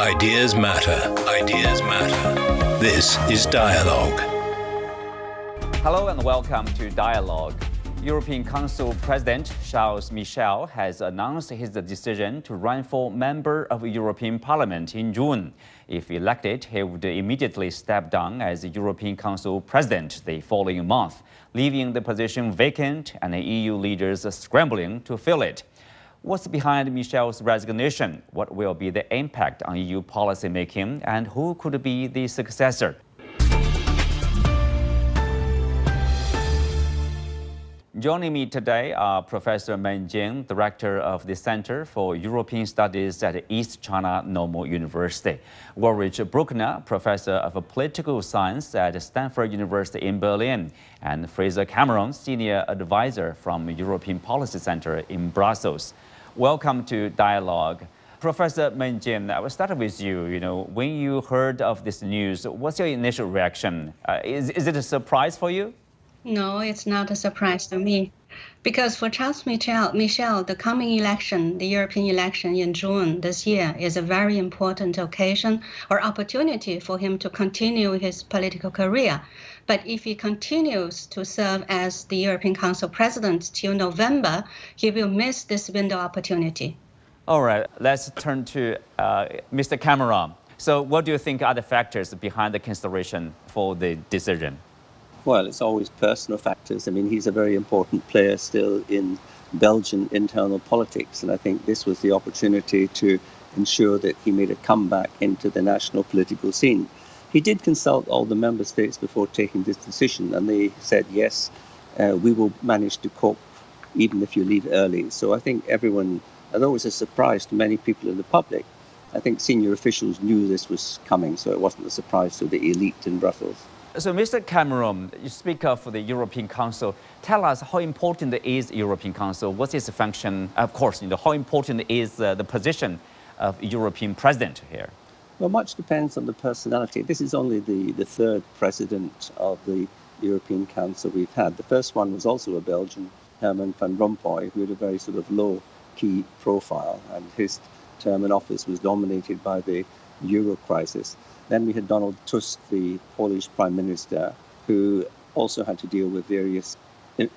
Ideas matter. Ideas matter. This is Dialogue. Hello and welcome to Dialogue. European Council President Charles Michel has announced his decision to run for member of European Parliament in June. If elected, he would immediately step down as European Council President the following month, leaving the position vacant and the EU leaders scrambling to fill it. What's behind Michel's resignation? What will be the impact on EU policymaking? And who could be the successor? Joining me today are Professor Meng Jin, Director of the Center for European Studies at East China Normal University, Ulrich Bruckner, Professor of Political Science at Stanford University in Berlin, and Fraser Cameron, Senior Advisor from European Policy Center in Brussels. Welcome to Dialogue. Professor Meng Jin, I will start with you. You know, when you heard of this news, what's your initial reaction? Uh, is, is it a surprise for you? No, it's not a surprise to me. Because for Charles Michel, Michel, the coming election, the European election in June this year, is a very important occasion or opportunity for him to continue his political career. But if he continues to serve as the European Council president till November, he will miss this window opportunity. All right, let's turn to uh, Mr. Cameron. So, what do you think are the factors behind the consideration for the decision? Well, it's always personal factors. I mean, he's a very important player still in Belgian internal politics, and I think this was the opportunity to ensure that he made a comeback into the national political scene. He did consult all the member states before taking this decision, and they said, yes, uh, we will manage to cope even if you leave early. So I think everyone, although it was a surprise to many people in the public, I think senior officials knew this was coming, so it wasn't a surprise to the elite in Brussels. So, Mr. Cameron, you speak of the European Council. Tell us how important is the European Council? What's its function? Of course, you know, how important is uh, the position of European President here? Well, much depends on the personality. This is only the, the third president of the European Council we've had. The first one was also a Belgian, Herman van Rompuy, who had a very sort of low key profile, and his term in office was dominated by the euro crisis. Then we had Donald Tusk, the Polish prime minister, who also had to deal with various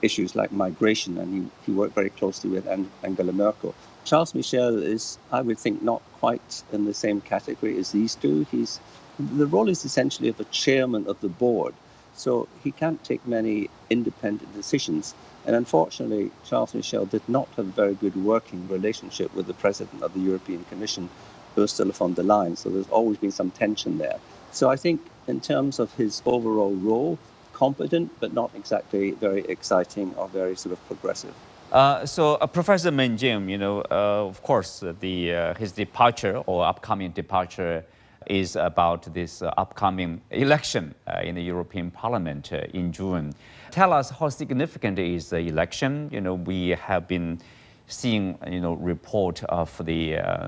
issues like migration, and he, he worked very closely with Angela Merkel. Charles Michel is, I would think, not quite in the same category as these two. He's the role is essentially of a chairman of the board, so he can't take many independent decisions. And unfortunately, Charles Michel did not have a very good working relationship with the president of the European Commission, Ursula von der Leyen. So there's always been some tension there. So I think, in terms of his overall role, competent but not exactly very exciting or very sort of progressive. Uh, so, uh, Professor Meng Jin, you know, uh, of course, the, uh, his departure or upcoming departure is about this uh, upcoming election in the European Parliament in June. Tell us how significant is the election? You know, we have been seeing, you know, report of the,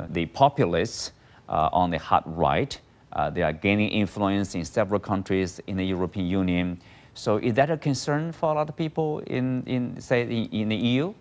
the populists on the hard right. they are gaining influence in several countries in the European Union. So is that a concern for a lot of people in, in say, in, in the EU?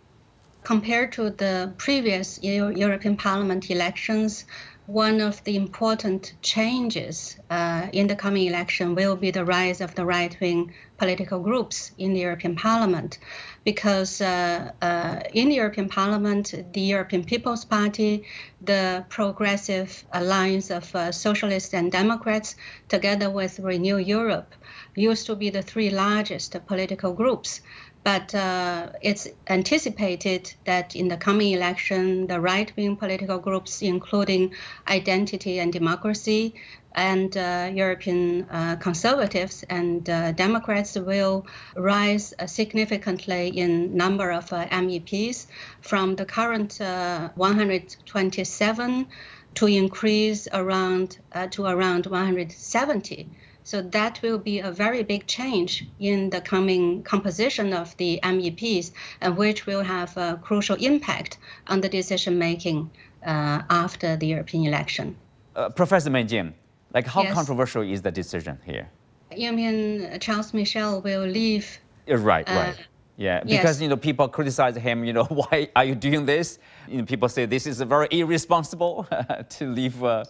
Compared to the previous European Parliament elections, one of the important changes uh, in the coming election will be the rise of the right wing political groups in the European Parliament. Because uh, uh, in the European Parliament, the European People's Party, the Progressive Alliance of uh, Socialists and Democrats, together with Renew Europe, used to be the three largest political groups. But uh, it's anticipated that in the coming election, the right wing political groups, including Identity and Democracy, and uh, European uh, conservatives and uh, Democrats will rise uh, significantly in number of uh, MEPs from the current uh, 127 to increase around to around 170. So that will be a very big change in the coming composition of the MEPs, and which will have a crucial impact on the decision making uh, after the European election. Uh, Professor Meng Jin, like how yes. controversial is the decision here? You mean Charles Michel will leave? Uh, right, uh, right. Yeah, because yes. you know people criticize him. You know, why are you doing this? You know, people say this is very irresponsible to leave uh,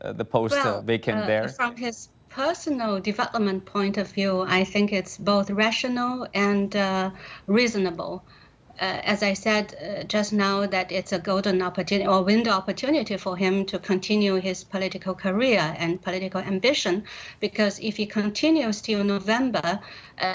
uh, the post well, vacant uh, there? From his personal development point of view, I think it's both rational and uh, reasonable. Uh, as I said uh, just now, that it's a golden opportunity or window opportunity for him to continue his political career and political ambition, because if he continues till November,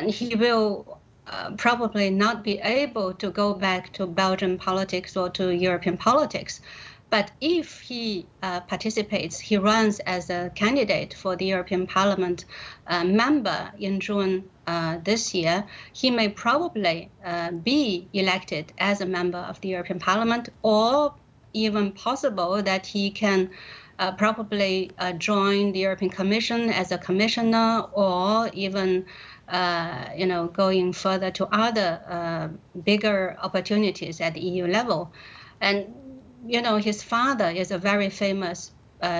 he will uh, probably not be able to go back to Belgian politics or to European politics. But if he uh, participates, he runs as a candidate for the European Parliament uh, member in June uh, this year, he may probably uh, be elected as a member of the European Parliament, or even possible that he can uh, probably uh, join the European Commission as a commissioner, or even you know going further to other bigger opportunities at the EU level. And you know, his father is a very famous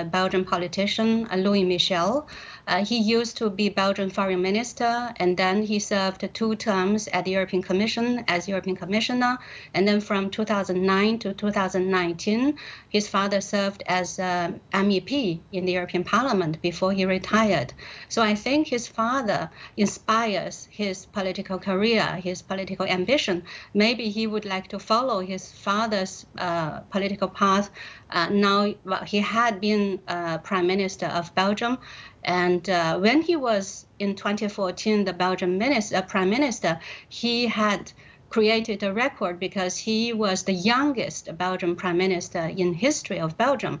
Belgian politician, uh, Louis Michel. Uh, he used to be Belgian foreign minister, and then he served two terms at the European Commission as European Commissioner. And then from 2009 to 2019, his father served as uh, MEP in the European Parliament before he retired. So I think his father inspires his political career, his political ambition. Maybe he would like to follow his father's uh, political path. Uh, now, well, he had been uh, Prime Minister of Belgium and uh, when he was in 2014 the Belgian minister, prime minister, he had created a record because he was the youngest Belgian prime minister in history of Belgium.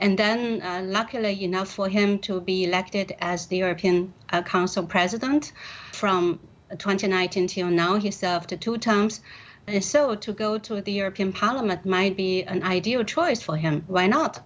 And then, uh, luckily enough for him to be elected as the European uh, Council president from 2019 till now, he served two terms. And so, to go to the European Parliament might be an ideal choice for him. Why not?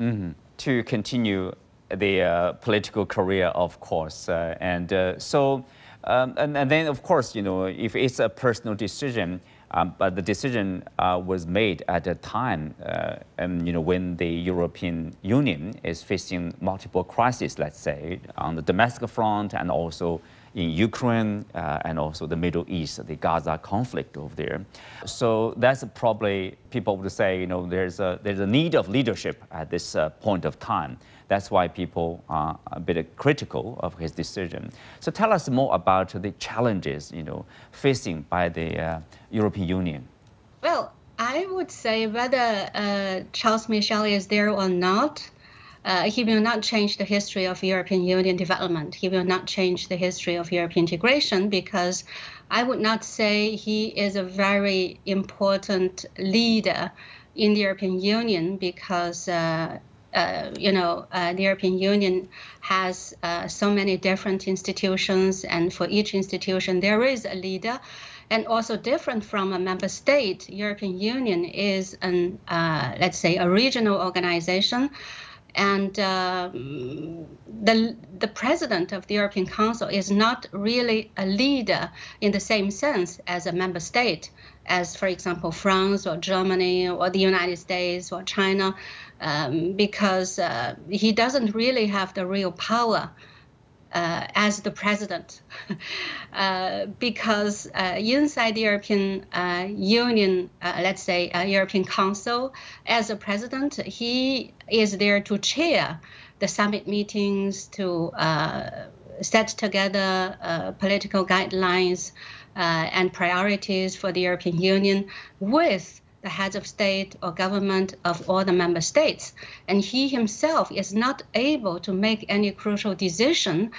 Mm-hmm. To continue the uh, political career, of course. Uh, and uh, so, um, and, and, then, of course, you know, if it's a personal decision, um, but the decision uh, was made at a time, uh, and, you know, when the European Union is facing multiple crises, let's say, on the domestic front and also in Ukraine uh, and also the Middle East, the Gaza conflict over there. So that's probably people would say, you know, there's a, there's a need of leadership at this uh, point of time. That's why people are a bit critical of his decision. So tell us more about the challenges, you know, facing by the uh, European Union. Well, I would say whether uh, Charles Michel is there or not, uh, he will not change the history of European Union development. He will not change the history of European integration because I would not say he is a very important leader in the European Union because uh, uh, you know, uh, the European Union has uh, so many different institutions, and for each institution there is a leader. And also different from a member state, European Union is an, uh, let's say, a regional organization and uh, the the president of the European Council is not really a leader in the same sense as a member state, as for example France or Germany or the United States or China, um, because uh, he doesn't really have the real power uh, as the president, uh, because uh, inside the European uh, Union, let's say European Council, as a president, he is there to chair the summit meetings, to set together political guidelines and priorities for the European Union with the heads of state or government of all the member states. And he himself is not able to make any crucial decision,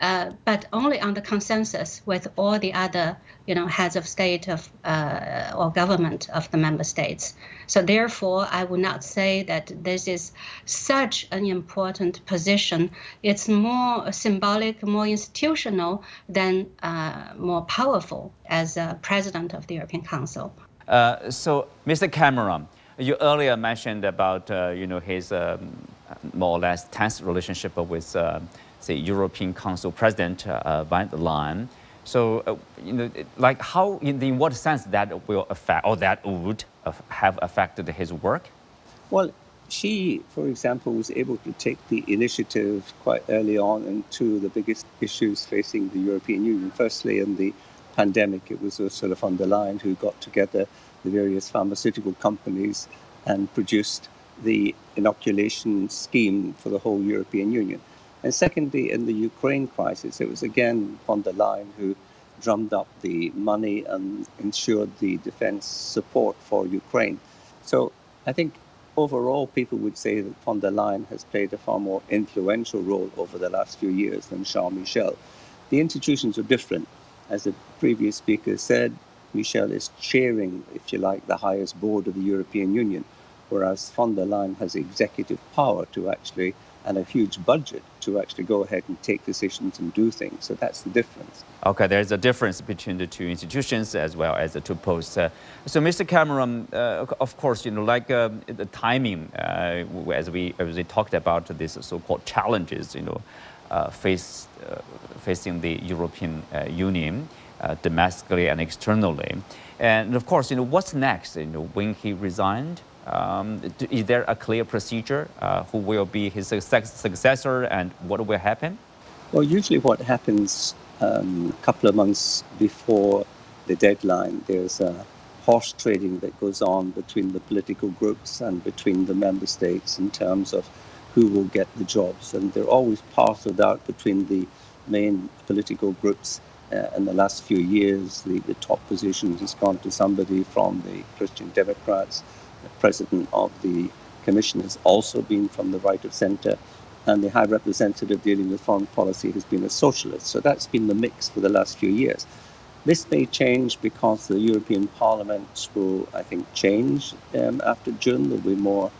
uh, but only on the consensus with all the other, you know, heads of state of uh, or government of the member states. So therefore, I would not say that this is such an important position. It's more symbolic, more institutional than uh, more powerful as a president of the European Council. Uh, so, Mr. Cameron, you earlier mentioned about uh, you know his um, more or less tense relationship with uh, the European Council President uh, Van der Leyen. So, uh, you know, like how, in, in, what sense that will affect, or that would have affected his work? Well, she, for example, was able to take the initiative quite early on into the biggest issues facing the European Union. Firstly, in the pandemic, it was Ursula von der Leyen who got together the various pharmaceutical companies and produced the inoculation scheme for the whole European Union. And secondly, in the Ukraine crisis, it was again von der Leyen who drummed up the money and ensured the defense support for Ukraine. So I think overall, people would say that von der Leyen has played a far more influential role over the last few years than Charles Michel. The institutions are different. As the previous speaker said, Michel is chairing, if you like, the highest board of the European Union, whereas von der Leyen has executive power to actually and a huge budget to actually go ahead and take decisions and do things. So that's the difference. Okay, there's a difference between the two institutions as well as the two posts. Uh, so, Mr. Cameron, uh, of course, you know, like uh, the timing, uh, as we as we talked about these so-called challenges, you know, uh, face, uh, facing the European Union domestically and externally, and of course, you know, what's next? You know, when he resigned. Um, is there a clear procedure? Uh, who will be his successor and what will happen? Well, usually what happens um, a couple of months before the deadline, there's a horse trading that goes on between the political groups and between the member states in terms of who will get the jobs. And they're always parceled out between the main political groups. Uh, in the last few years, the, the top position has gone to somebody from the Christian Democrats the president of the commission has also been from the right of centre, and the high representative dealing with foreign policy has been a socialist. So that's been the mix for the last few years. This may change because the European Parliament will, I think, change um, after June. There'll be more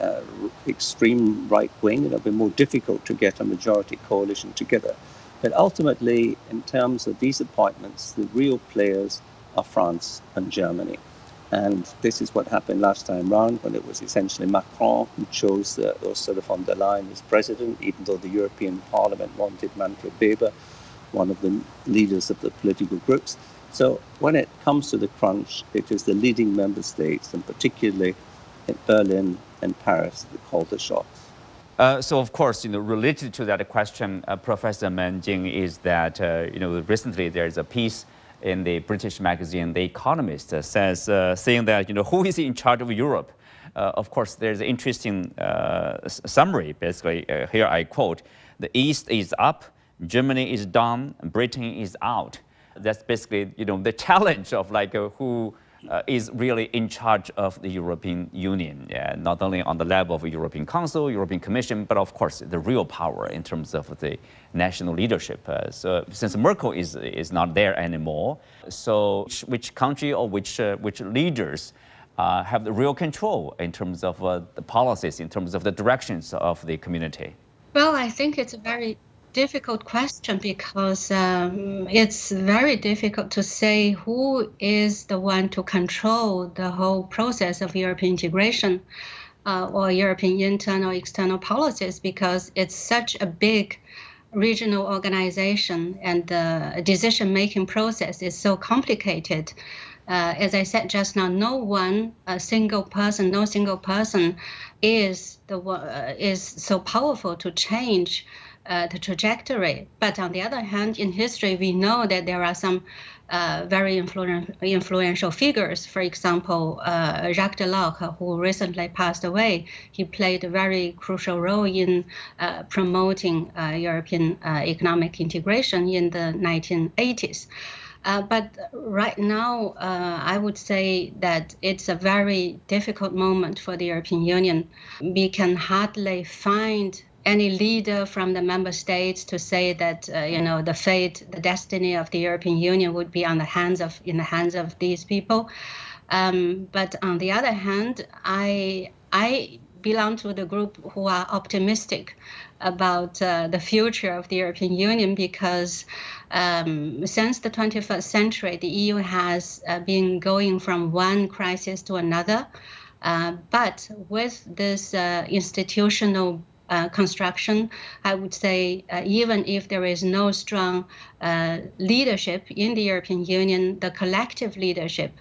uh, extreme right wing, and it'll be more difficult to get a majority coalition together. But ultimately, in terms of these appointments, the real players are France and Germany. And this is what happened last time round when it was essentially Macron who chose uh, Ursula von der Leyen as president, even though the European Parliament wanted Manfred Weber, one of the leaders of the political groups. So when it comes to the crunch, it is the leading member states, and particularly in Berlin and Paris, that call the shots. Uh, so of course, you know, related to that question, uh, Professor Men Jing, is that uh, you know recently there is a piece in the British magazine The Economist uh, says, uh, saying that, you know, who is in charge of Europe? Uh, of course, there's an interesting summary, basically. here I quote, the East is up, Germany is down, Britain is out. That's basically, you know, the challenge of like who uh, is really in charge of the European Union, yeah, not only on the level of European Council, European Commission, but of course the real power in terms of the national leadership. Uh, so since Merkel is, is not there anymore, so which, which country or which, uh, which leaders uh, have the real control in terms of uh, the policies, in terms of the directions of the community? Well, I think it's a very difficult question because um, it's very difficult to say who is the one to control the whole process of European integration uh, or European internal external policies because it's such a big regional organization and the decision making process is so complicated. Uh, as I said just now, no one, a single person, no single person is the uh, is so powerful to change uh, the trajectory. But on the other hand, in history, we know that there are some uh, very influ- influential figures. For example, uh, Jacques Delors, who recently passed away, he played a very crucial role in uh, promoting uh, European uh, economic integration in the 1980s. Uh, but right now, uh, I would say that it's a very difficult moment for the European Union. We can hardly find any leader from the member states to say that uh, you know the fate, the destiny of the European Union would be on the hands of in the hands of these people. Um, but on the other hand, I I belong to the group who are optimistic about uh, the future of the European Union because um, since the 21st century, the EU has uh, been going from one crisis to another. Uh, but with this uh, institutional uh, construction, I would say uh, even if there is no strong uh, leadership in the European Union, the collective leadership,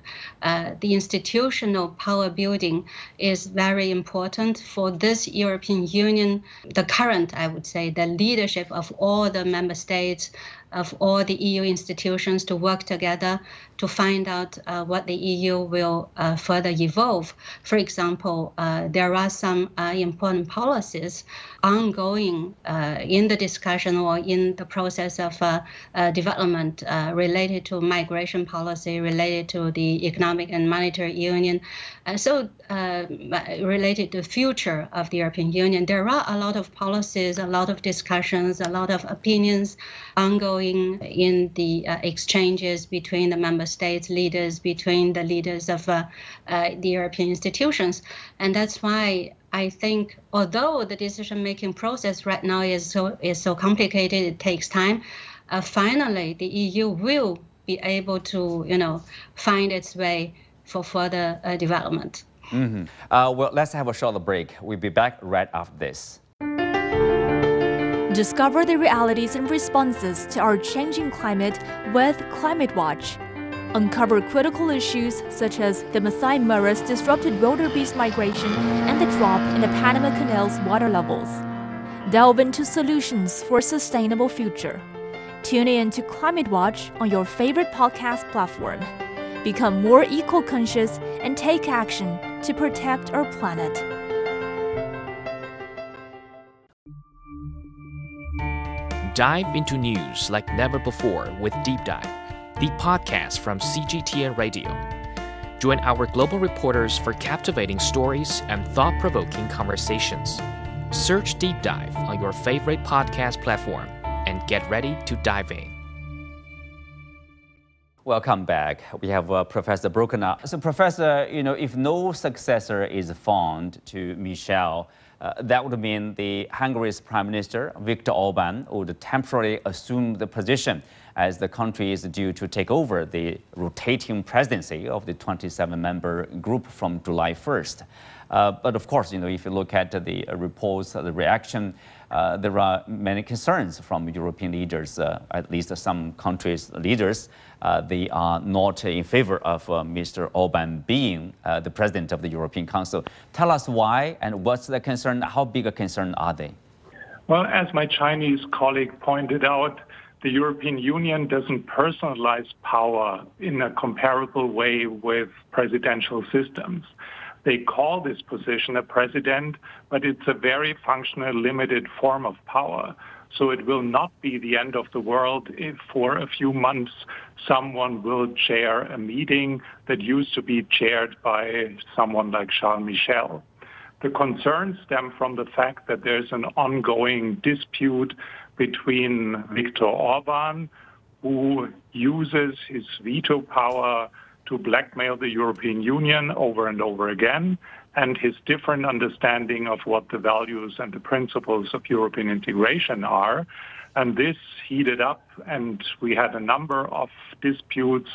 uh, the institutional power building is very important for this European Union. The current, I would say, the leadership of all the member states of all the EU institutions to work together to find out uh, what the EU will uh, further evolve. For example, uh, there are some uh, important policies ongoing uh, in the discussion or in the process of uh, development related to migration policy, related to the economic and monetary union, so related to the future of the European Union. There are a lot of policies, a lot of discussions, a lot of opinions ongoing in the exchanges between the member states leaders, between the leaders of uh, uh, the European institutions. And that's why I think, although the decision-making process right now is so is so complicated, it takes time. Uh, finally, the EU will be able to, you know, find its way for further uh, development. Mm-hmm. Uh, well, let's have a short break. We'll be back right after this. Discover the realities and responses to our changing climate with Climate Watch uncover critical issues such as the Masai Mara's disrupted wildebeest migration and the drop in the Panama Canal's water levels. Delve into solutions for a sustainable future. Tune in to Climate Watch on your favorite podcast platform. Become more eco conscious and take action to protect our planet. Dive into news like never before with Deep Dive the podcast from CGTN Radio. Join our global reporters for captivating stories and thought provoking conversations. Search Deep Dive on your favorite podcast platform and get ready to dive in. Welcome back. We have uh, Professor Bruckner. So, Professor, you know, if no successor is found to Michel, uh, that would mean the Hungary's Prime Minister Viktor Orban would temporarily assume the position as the country is due to take over the rotating presidency of the 27-member group from July 1st. Uh, but of course, you know, if you look at the reports, the reaction, uh, there are many concerns from European leaders, uh, at least some countries' leaders. Uh, they are not in favor of uh, Mr. Orban being uh, the president of the European Council. Tell us why and what's the concern? How big a concern are they? Well, as my Chinese colleague pointed out, the European Union doesn't personalize power in a comparable way with presidential systems. They call this position a president, but it's a very functional, limited form of power. So it will not be the end of the world if for a few months someone will chair a meeting that used to be chaired by someone like Charles Michel. The concerns stem from the fact that there's an ongoing dispute between Viktor Orban, who uses his veto power to blackmail the European Union over and over again, and his different understanding of what the values and the principles of European integration are. And this heated up, and we had a number of disputes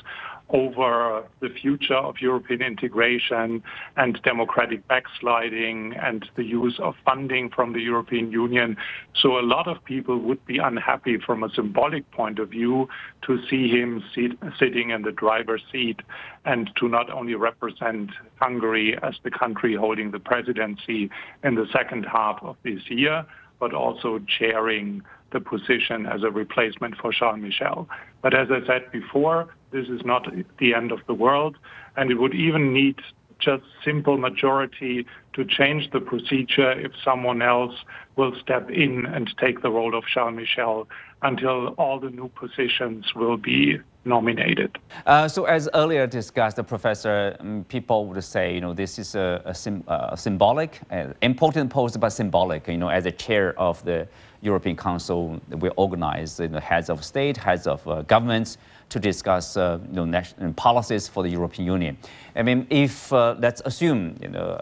over the future of European integration and democratic backsliding and the use of funding from the European Union. So a lot of people would be unhappy from a symbolic point of view to see him sit, sitting in the driver's seat and to not only represent Hungary as the country holding the presidency in the second half of this year, but also chairing the position as a replacement for Charles Michel. But as I said before, this is not the end of the world, and it would even need just simple majority to change the procedure if someone else will step in and take the role of Charles Michel until all the new positions will be nominated. Uh, so, as earlier discussed, the Professor, um, people would say, you know, this is a, a, sim, uh, symbolic, uh, important post, but symbolic. You know, as a chair of the European Council, we organize you know, heads of state, heads of uh, governments to discuss uh, you know, national policies for the European Union. I mean, if let's assume you know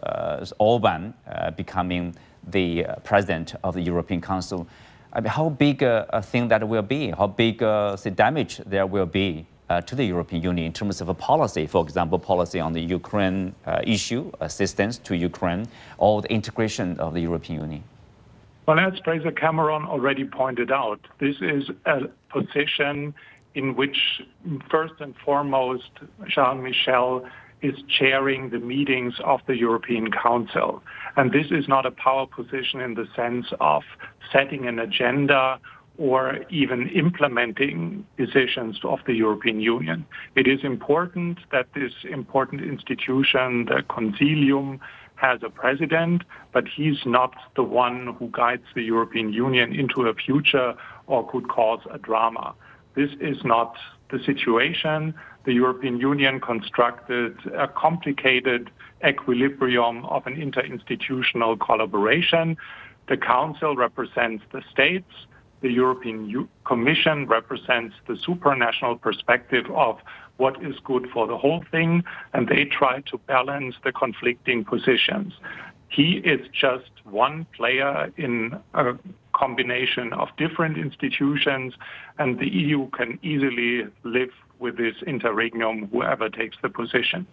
Orban becoming the president of the European Council I mean, how big a thing that will be, how big uh, the damage there will be uh, to the European Union in terms of a policy, for example, policy on the Ukraine uh, issue, assistance to Ukraine, or the integration of the European Union? Well, as Fraser Cameron already pointed out, this is a position in which, first and foremost, Charles Michel is chairing the meetings of the European Council. And this is not a power position in the sense of setting an agenda or even implementing decisions of the European Union. It is important that this important institution, the Consilium, has a president, but he's not the one who guides the European Union into a future or could cause a drama. This is not the situation. The European Union constructed a complicated equilibrium of an interinstitutional collaboration. The Council represents the states the European U- Commission represents the supranational perspective of what is good for the whole thing, and they try to balance the conflicting positions. He is just one player in a combination of different institutions, and the EU can easily live with this interregnum, whoever takes the position.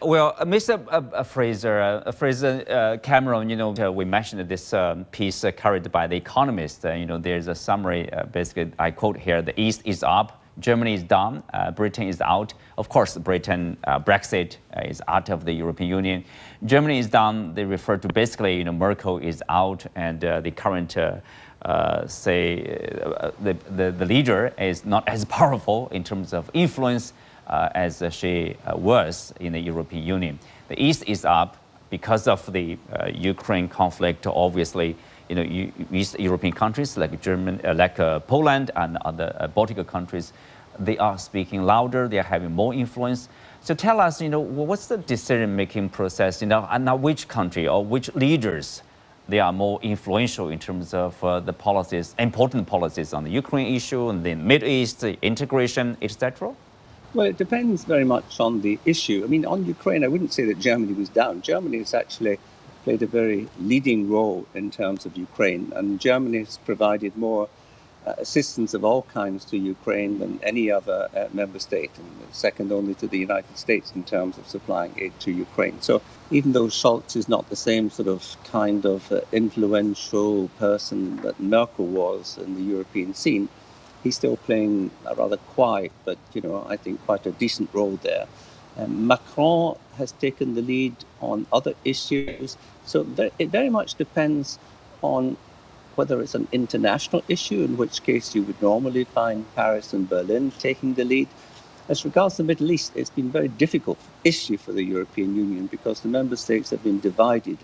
Well, uh, Mr. Uh, uh, Fraser, uh, Fraser uh, Cameron, you know, uh, we mentioned this um, piece carried by The Economist. you know, there's a summary, basically, I quote here, the East is up, Germany is down, Britain is out. Of course, Britain, Brexit is out of the European Union. Germany is down, they refer to basically, you know, Merkel is out and the current uh, say uh, the, the, the, leader is not as powerful in terms of influence uh, as she was in the European Union. The East is up because of the Ukraine conflict, obviously. You know, East European countries like German, like Poland and other Baltic countries, they are speaking louder. They are having more influence. So tell us, you know, what's the decision-making process? You know, and now which country or which leaders they are more influential in terms of uh, the policies, important policies on the Ukraine issue and the Middle East integration, etc. Well, it depends very much on the issue. I mean, on Ukraine, I wouldn't say that Germany was down. Germany has actually played a very leading role in terms of Ukraine, and Germany has provided more assistance of all kinds to Ukraine than any other uh, member state, and second only to the United States in terms of supplying aid to Ukraine. So even though Scholz is not the same sort of kind of uh, influential person that Merkel was in the European scene, he's still playing a rather quiet, but you know, I think quite a decent role there. Um, Macron has taken the lead on other issues, so it very much depends on whether it's an international issue, in which case you would normally find Paris and Berlin taking the lead. As regards the Middle East, it's been a very difficult issue for the European Union because the member states have been divided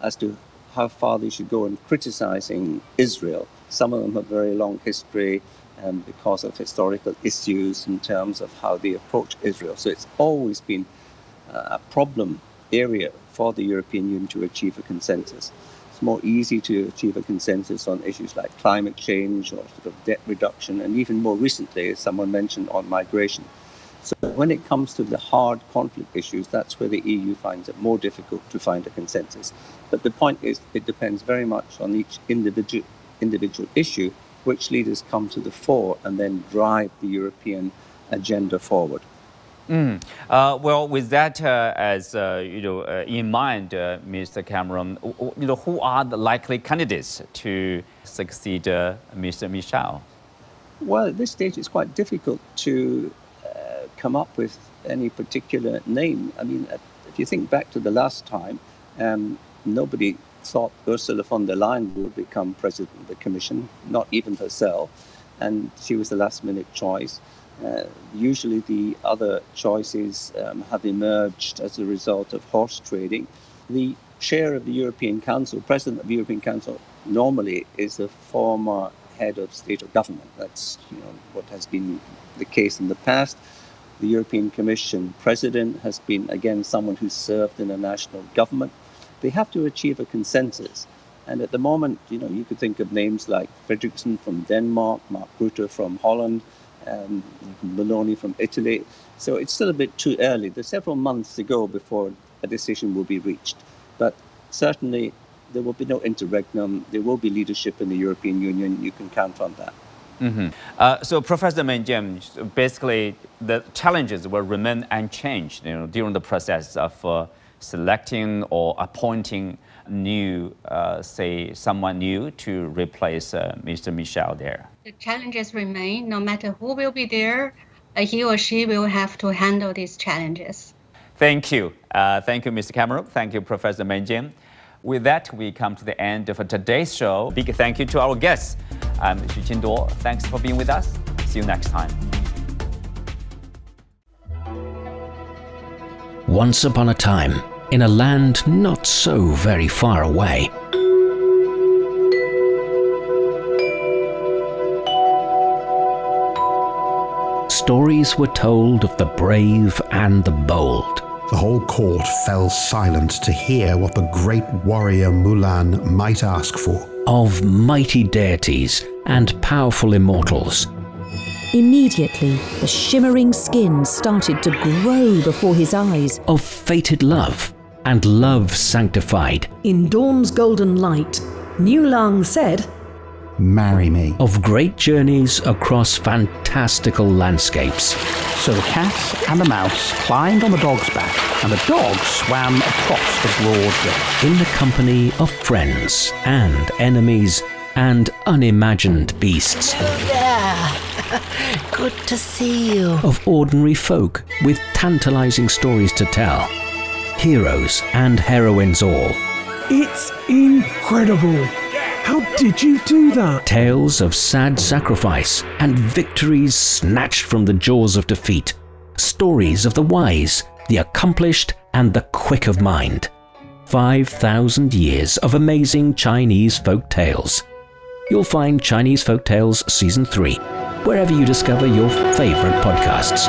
as to how far they should go in criticizing Israel. Some of them have a very long history um, because of historical issues in terms of how they approach Israel. So it's always been uh, a problem area for the European Union to achieve a consensus. More easy to achieve a consensus on issues like climate change or sort of debt reduction, and even more recently, as someone mentioned, on migration. So when it comes to the hard conflict issues, that's where the EU finds it more difficult to find a consensus. But the point is, it depends very much on each individual individual issue which leaders come to the fore and then drive the European agenda forward. Mm. Uh, well, with that uh, as uh, you know uh, in mind, uh, Mr. Cameron, you know who are the likely candidates to succeed uh, Mr. Michel? Well, at this stage, it's quite difficult to come up with any particular name. I mean, if you think back to the last time, um, nobody thought Ursula von der Leyen would become president of the Commission, not even herself, and she was the last minute choice. Uh, usually, the other choices um, have emerged as a result of horse trading. The chair of the European Council, president of the European Council, normally is a former head of state or government. That's you know what has been the case in the past. The European Commission president has been, again, someone who served in a national government. They have to achieve a consensus. And at the moment, you know, you could think of names like Frederiksen from Denmark, Mark Rutte from Holland, um, Meloni from Italy. So it's still a bit too early. There's several months to go before a decision will be reached. But certainly, there will be no interregnum. There will be leadership in the European Union. You can count on that. Mm-hmm. Uh, so, Professor Meng Jian, basically, the challenges will remain unchanged you know, during the process of uh, selecting or appointing new, uh, say, someone new to replace uh, Mr. Michel there. The challenges remain. No matter who will be there, uh, he or she will have to handle these challenges. Thank you. Uh, thank you, Mr. Cameron. Thank you, Professor Meng Jian. With that, we come to the end of today's show. Big thank you to our guests. I'm Xu Qinduo. Thanks for being with us. See you next time. Once upon a time, in a land not so very far away, stories were told of the brave and the bold. The whole court fell silent to hear what the great warrior Mulan might ask for. Of mighty deities and powerful immortals. Immediately, the shimmering skin started to grow before his eyes. Of fated love and love sanctified. In dawn's golden light, Niu Lang said, Marry me. Of great journeys across fantastical landscapes. So the cat and the mouse climbed on the dog's back, and the dog swam across the broad river. In the company of friends and enemies and unimagined beasts. There. Good to see you. Of ordinary folk with tantalizing stories to tell. Heroes and heroines all. It's incredible. How did you do that? Tales of sad sacrifice and victories snatched from the jaws of defeat. Stories of the wise, the accomplished, and the quick of mind. 5,000 years of amazing Chinese folk tales. You'll find Chinese Folk Tales Season 3 wherever you discover your favorite podcasts.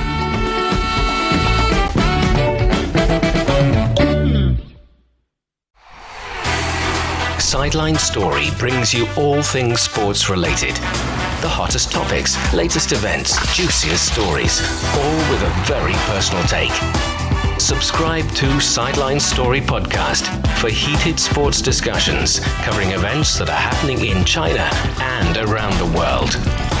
Sideline Story brings you all things sports related. The hottest topics, latest events, juiciest stories, all with a very personal take. Subscribe to Sideline Story Podcast for heated sports discussions covering events that are happening in China and around the world.